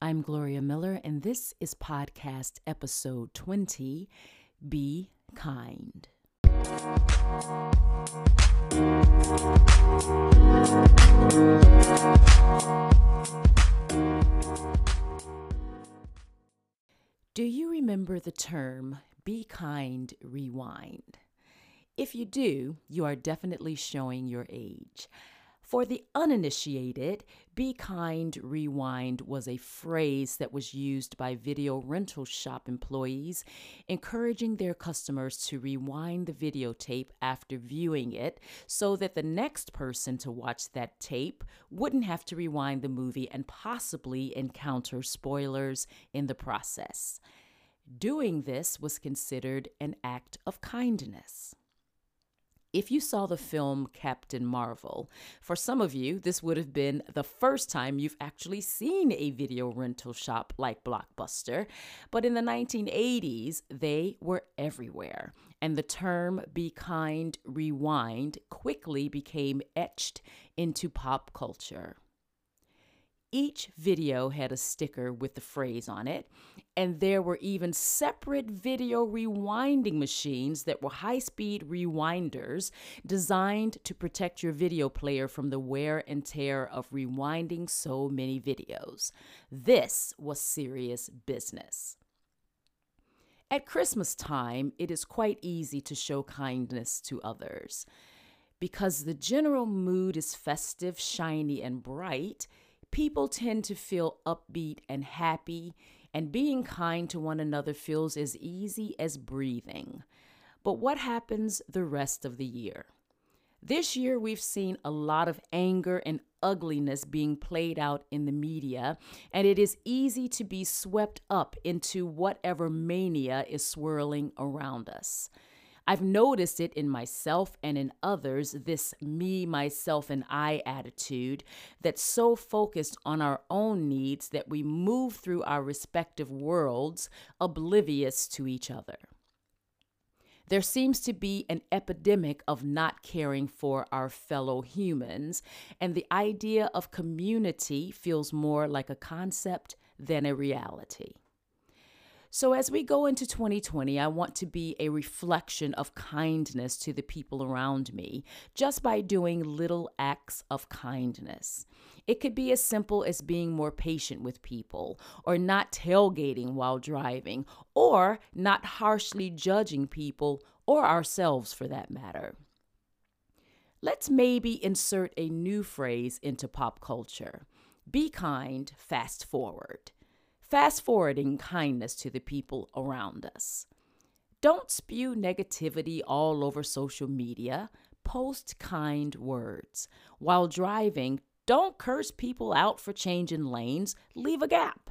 I'm Gloria Miller, and this is podcast episode 20 Be Kind. Do you remember the term Be Kind Rewind? If you do, you are definitely showing your age. For the uninitiated, Be Kind Rewind was a phrase that was used by video rental shop employees, encouraging their customers to rewind the videotape after viewing it so that the next person to watch that tape wouldn't have to rewind the movie and possibly encounter spoilers in the process. Doing this was considered an act of kindness. If you saw the film Captain Marvel, for some of you, this would have been the first time you've actually seen a video rental shop like Blockbuster. But in the 1980s, they were everywhere. And the term be kind, rewind quickly became etched into pop culture. Each video had a sticker with the phrase on it, and there were even separate video rewinding machines that were high speed rewinders designed to protect your video player from the wear and tear of rewinding so many videos. This was serious business. At Christmas time, it is quite easy to show kindness to others. Because the general mood is festive, shiny, and bright, people tend to feel upbeat and happy, and being kind to one another feels as easy as breathing. But what happens the rest of the year? This year, we've seen a lot of anger and ugliness being played out in the media, and it is easy to be swept up into whatever mania is swirling around us. I've noticed it in myself and in others, this me, myself, and I attitude that's so focused on our own needs that we move through our respective worlds oblivious to each other. There seems to be an epidemic of not caring for our fellow humans, and the idea of community feels more like a concept than a reality. So, as we go into 2020, I want to be a reflection of kindness to the people around me just by doing little acts of kindness. It could be as simple as being more patient with people, or not tailgating while driving, or not harshly judging people or ourselves for that matter. Let's maybe insert a new phrase into pop culture be kind, fast forward fast forwarding kindness to the people around us. Don't spew negativity all over social media. Post kind words. While driving, don't curse people out for changing lanes. Leave a gap.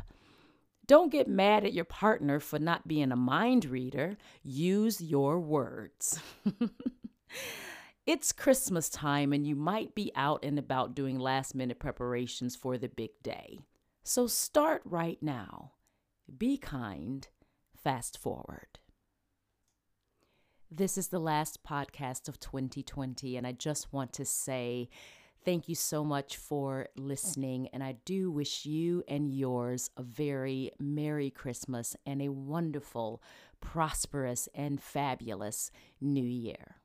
Don't get mad at your partner for not being a mind reader. Use your words. it's Christmas time, and you might be out and about doing last minute preparations for the big day. So start right now. Be kind. Fast forward. This is the last podcast of 2020, and I just want to say thank you so much for listening. And I do wish you and yours a very Merry Christmas and a wonderful, prosperous, and fabulous New Year.